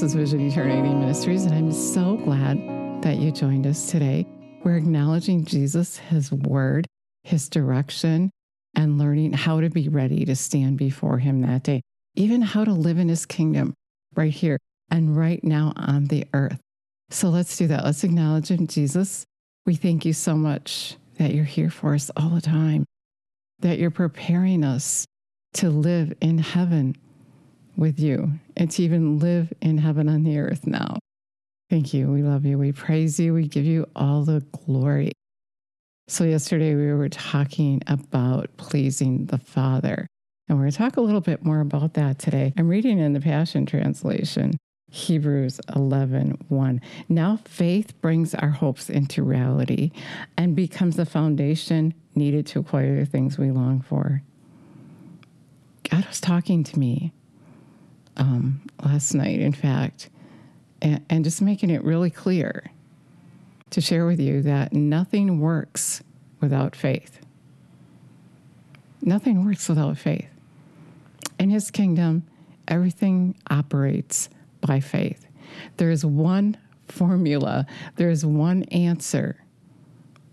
This is Vision Eternity Ministries, and I'm so glad that you joined us today. We're acknowledging Jesus, His Word, His direction, and learning how to be ready to stand before Him that day, even how to live in His kingdom right here and right now on the earth. So let's do that. Let's acknowledge Him, Jesus. We thank you so much that you're here for us all the time, that you're preparing us to live in heaven with you and to even live in heaven on the earth now. Thank you. We love you. We praise you. We give you all the glory. So, yesterday we were talking about pleasing the Father. And we're going to talk a little bit more about that today. I'm reading in the Passion Translation, Hebrews 11 1. Now faith brings our hopes into reality and becomes the foundation needed to acquire the things we long for. God was talking to me um, last night, in fact, and, and just making it really clear to share with you that nothing works without faith. Nothing works without faith. In His kingdom, everything operates by faith. There is one formula, there is one answer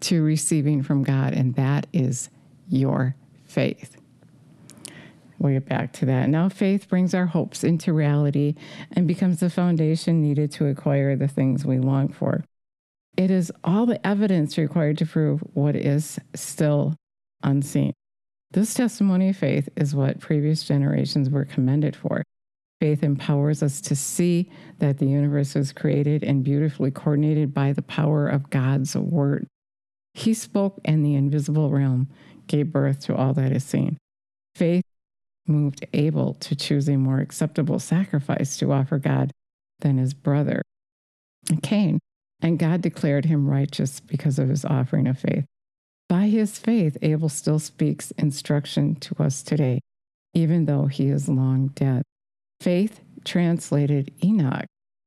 to receiving from God, and that is your faith. We'll get back to that. Now, faith brings our hopes into reality and becomes the foundation needed to acquire the things we long for. It is all the evidence required to prove what is still unseen. This testimony of faith is what previous generations were commended for. Faith empowers us to see that the universe was created and beautifully coordinated by the power of God's word. He spoke, and the invisible realm gave birth to all that is seen. Faith moved Abel to choose a more acceptable sacrifice to offer God than his brother Cain, and God declared him righteous because of his offering of faith. By his faith, Abel still speaks instruction to us today, even though he is long dead. Faith translated Enoch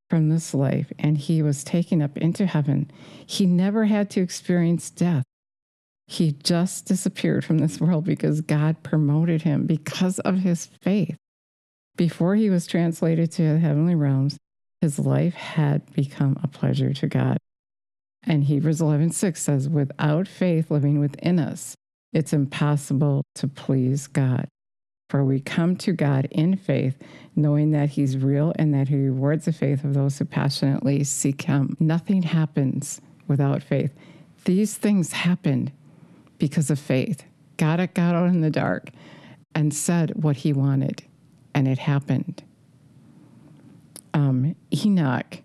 from this life, and he was taken up into heaven. He never had to experience death. He just disappeared from this world because God promoted him because of his faith. Before he was translated to the heavenly realms, his life had become a pleasure to God. And Hebrews 11:6 says, "Without faith living within us, it's impossible to please God. For we come to God in faith, knowing that He's real and that He rewards the faith of those who passionately seek Him. Nothing happens without faith. These things happened because of faith. God got out in the dark and said what he wanted, and it happened. Um, Enoch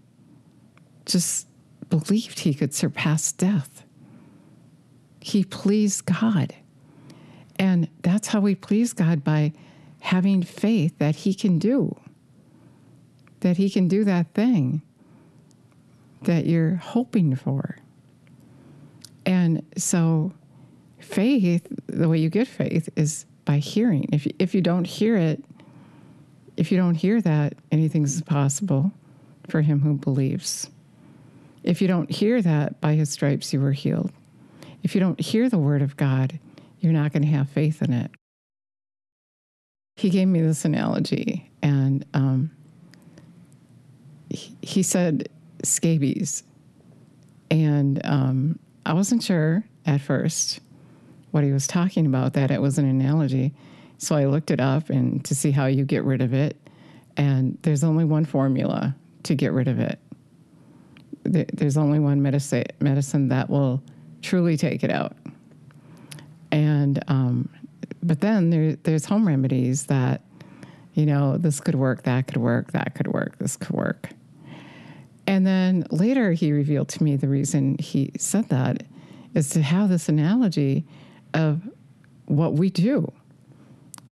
just believed he could surpass death. He pleased God. And that's how we please God by having faith that he can do, that he can do that thing that you're hoping for. And so faith, the way you get faith is by hearing. If you, if you don't hear it, if you don't hear that, anything's possible for him who believes. If you don't hear that, by his stripes you were healed. If you don't hear the word of God, you're not going to have faith in it. He gave me this analogy, and um, he, he, said scabies. And um, I wasn't sure at first what he was talking about, that it was an analogy. So I looked it up and to see how you get rid of it. And there's only one formula to get rid of it. There's only one medicine, medicine that will truly take it out. And, um, but then there, there's home remedies that, you know, this could work, that could work, that could work, this could work. And then later he revealed to me the reason he said that is to have this analogy of what we do.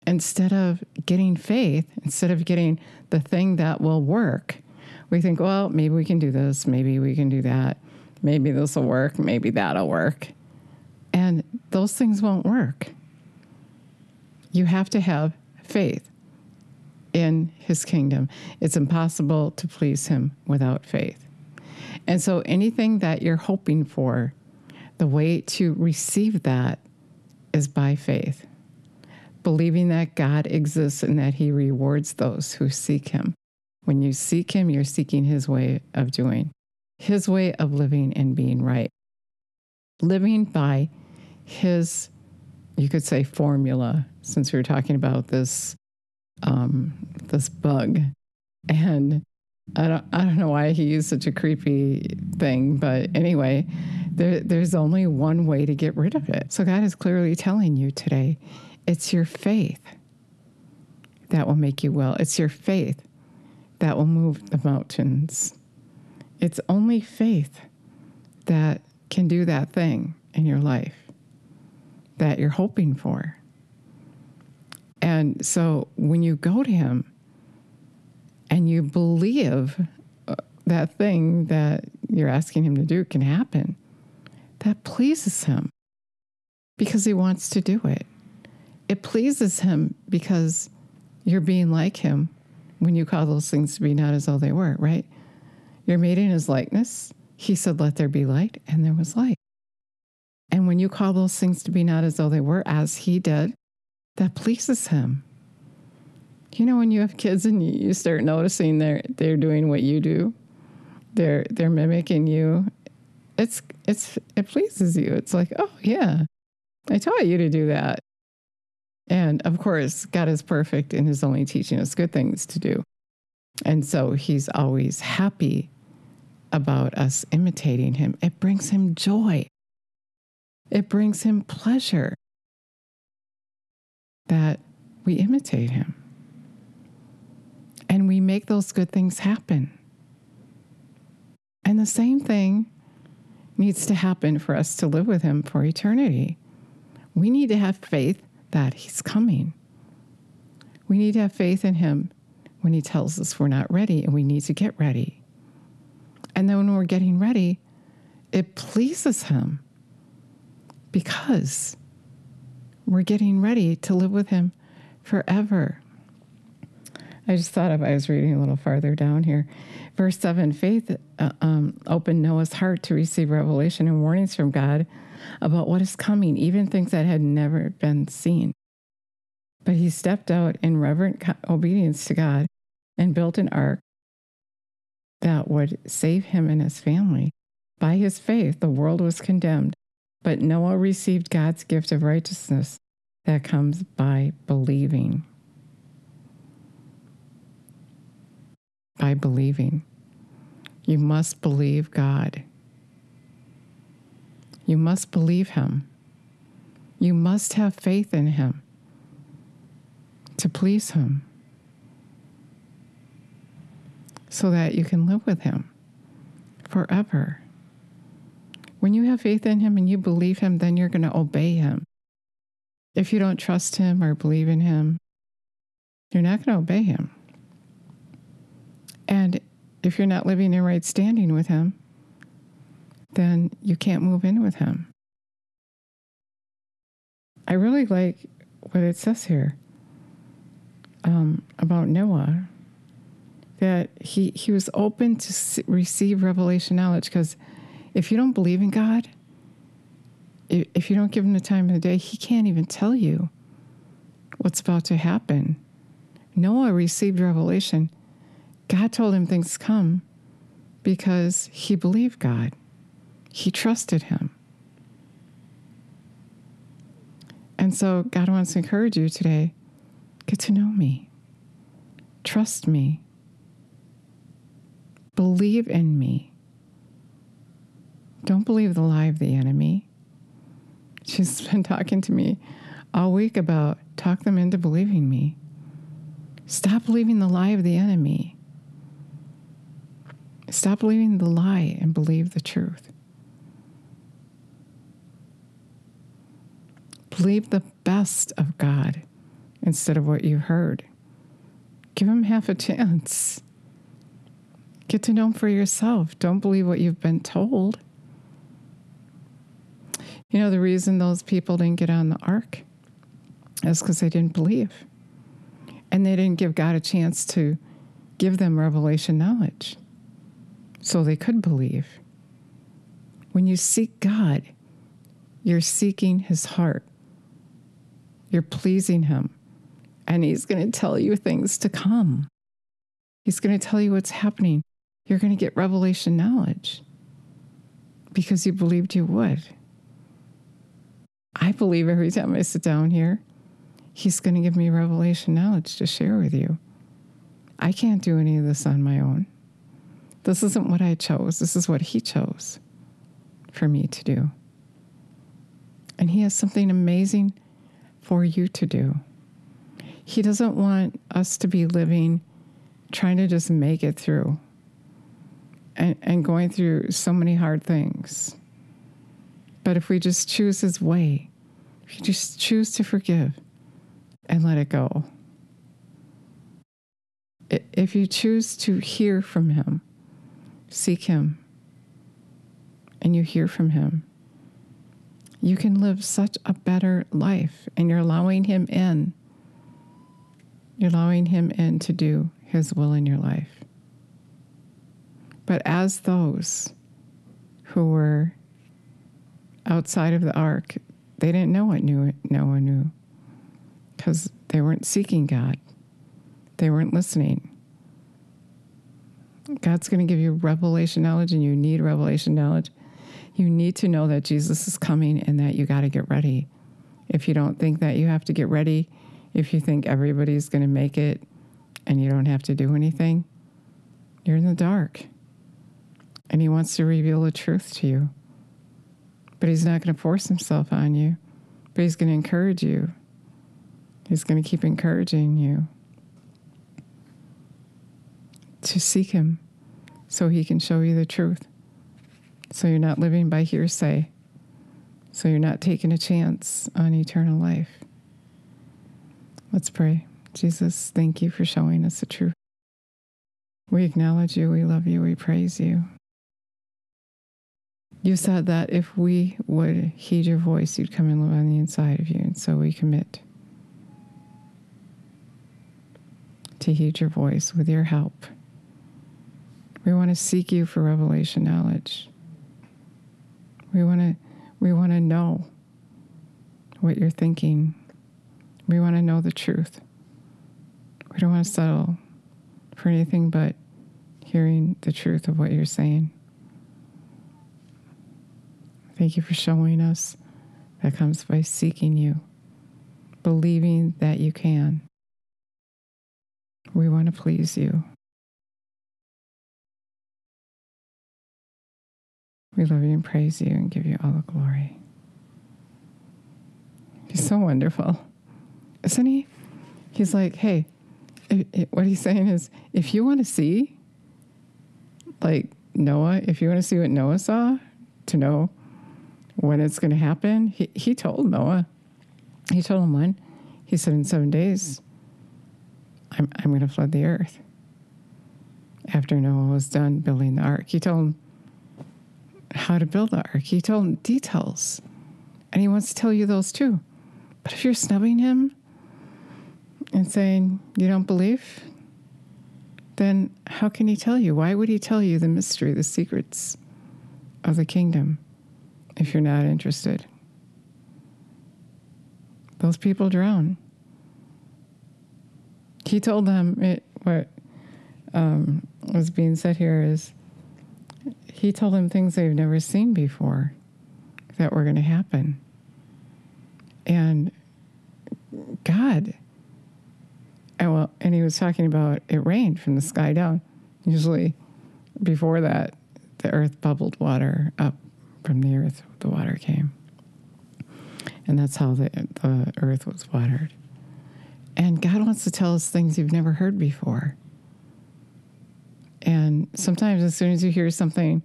Instead of getting faith, instead of getting the thing that will work, we think, well, maybe we can do this, maybe we can do that, maybe this will work, maybe that'll work. And those things won't work. You have to have faith in his kingdom. It's impossible to please him without faith. And so anything that you're hoping for, the way to receive that is by faith, believing that God exists and that he rewards those who seek him When you seek Him, you're seeking His way of doing, His way of living and being right. Living by His, you could say, formula, since we were talking about this, um, this bug. And I don't, I don't know why he used such a creepy thing, but anyway, there, there's only one way to get rid of it. So God is clearly telling you today it's your faith that will make you well. It's your faith that will move the mountains. It's only faith that can do that thing in your life that you're hoping for. And so when you go to Him and you believe uh, that thing that you're asking Him to do can happen, that pleases Him because He wants to do it. It pleases Him because you're being like Him when you call those things to be not as though they were, right? You're made in His likeness. He said, Let there be light, and there was light. And when you call those things to be not as though they were, as He did, that pleases Him. You know, when you have kids and you start noticing they're they're doing what you do, they're they're mimicking you. It's it's it pleases you. It's like, oh yeah, I taught you to do that. And of course, God is perfect and is only teaching us good things to do. And so he's always happy about us imitating him. It brings him joy, it brings him pleasure that we imitate him. And we make those good things happen. And the same thing needs to happen for us to live with him for eternity. We need to have faith that He's coming. We need to have faith in Him when He tells us we're not ready and we need to get ready. And then when we're getting ready, it pleases Him because we're getting ready to live with Him forever. I just thought of, I was reading a little farther down here. Verse 7 faith uh, um, opened Noah's heart to receive revelation and warnings from God about what is coming, even things that had never been seen. But he stepped out in reverent obedience to God and built an ark that would save him and his family. By his faith, the world was condemned, but Noah received God's gift of righteousness that comes by believing. By believing. You must believe God. You must believe him. You must have faith in him to please him so that you can live with him forever. When you have faith in him and you believe him, then you're going to obey him. If you don't trust him or believe in him, you're not going to obey him. And if you're not living in right standing with him, then you can't move in with him. I really like what it says here um, about Noah that he, he was open to receive revelation knowledge because if you don't believe in God, if you don't give him the time of the day, he can't even tell you what's about to happen. Noah received revelation. God told him things come because he believed God. He trusted him. And so God wants to encourage you today get to know me, trust me, believe in me. Don't believe the lie of the enemy. She's been talking to me all week about talk them into believing me. Stop believing the lie of the enemy. Stop believing the lie and believe the truth. Believe the best of God instead of what you heard. Give him half a chance. Get to know him for yourself. Don't believe what you've been told. You know, the reason those people didn't get on the ark is because they didn't believe. And they didn't give God a chance to give them revelation knowledge so they could believe. When you seek God, you're seeking his heart. You're pleasing Him, and He's going to tell you things to come. He's going to tell you what's happening. You're going to get revelation knowledge because you believed you would. I believe every time I sit down here, He's going to give me revelation knowledge to share with you. I can't do any of this on my own. This isn't what I chose. This is what He chose for me to do. And He has something amazing for you to do. He doesn't want us to be living trying to just make it through and, and going through so many hard things. But if we just choose His way, if you just choose to forgive and let it go, if you choose to hear from Him, seek Him, and you hear from Him, you can live such a better life and you're allowing Him in. You're allowing Him in to do His will in your life. But as those who were outside of the ark, they didn't know what Noah knew because they weren't seeking God, they weren't listening. God's going to give you revelation knowledge, and you need revelation knowledge. You need to know that Jesus is coming and that you got to get ready. If you don't think that you have to get ready, if you think everybody's going to make it and you don't have to do anything, you're in the dark. And He wants to reveal the truth to you. But He's not going to force Himself on you, but He's going to encourage you. He's going to keep encouraging you to seek Him so He can show you the truth. So you're not living by hearsay. So you're not taking a chance on eternal life. Let's pray. Jesus, thank you for showing us the truth. We acknowledge you, we love you, we praise you. You said that if we would heed your voice, you'd come and live on the inside of you. And so we commit to heed your voice with your help. We want to seek you for revelation knowledge. We want to we want to know what you're thinking. We want to know the truth. We don't want to settle for anything but hearing the truth of what you're saying. Thank you for showing us that comes by seeking you, believing that you can. We want to please you. We love you and praise you and give you all the glory. He's so wonderful, isn't he? He's like, hey, it, it, what he's saying is, if you want to see, like Noah, if you want to see what Noah saw, to know when it's going to happen, he, he told Noah, he told him when. He said, in seven days, I'm, I'm going to flood the earth. After Noah was done building the ark, he told him how to build the ark. He told him details, and he wants to tell you those too. But if you're snubbing him and saying you don't believe, then how can he tell you? Why would he tell you the mystery, the secrets of the kingdom? if you're not interested. Those people drown. He told them it, what um, was being said here is he told them things they've never seen before that were going to happen. And God, and well, and he was talking about it rained from the sky down. Usually, before that, the earth bubbled water up from the earth, the water came. And that's how the, the earth was watered. And God wants to tell us things you've never heard before. And sometimes, as soon as you hear something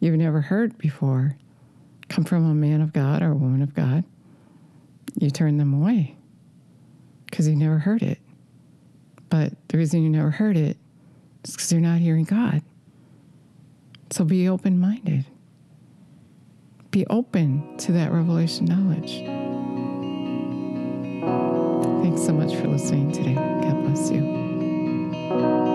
you've never heard before come from a man of God or a woman of God, you turn them away because you never heard it. But the reason you never heard it is because you're not hearing God. So be open minded be open to that revelation knowledge. Thanks so much for listening today. God bless you.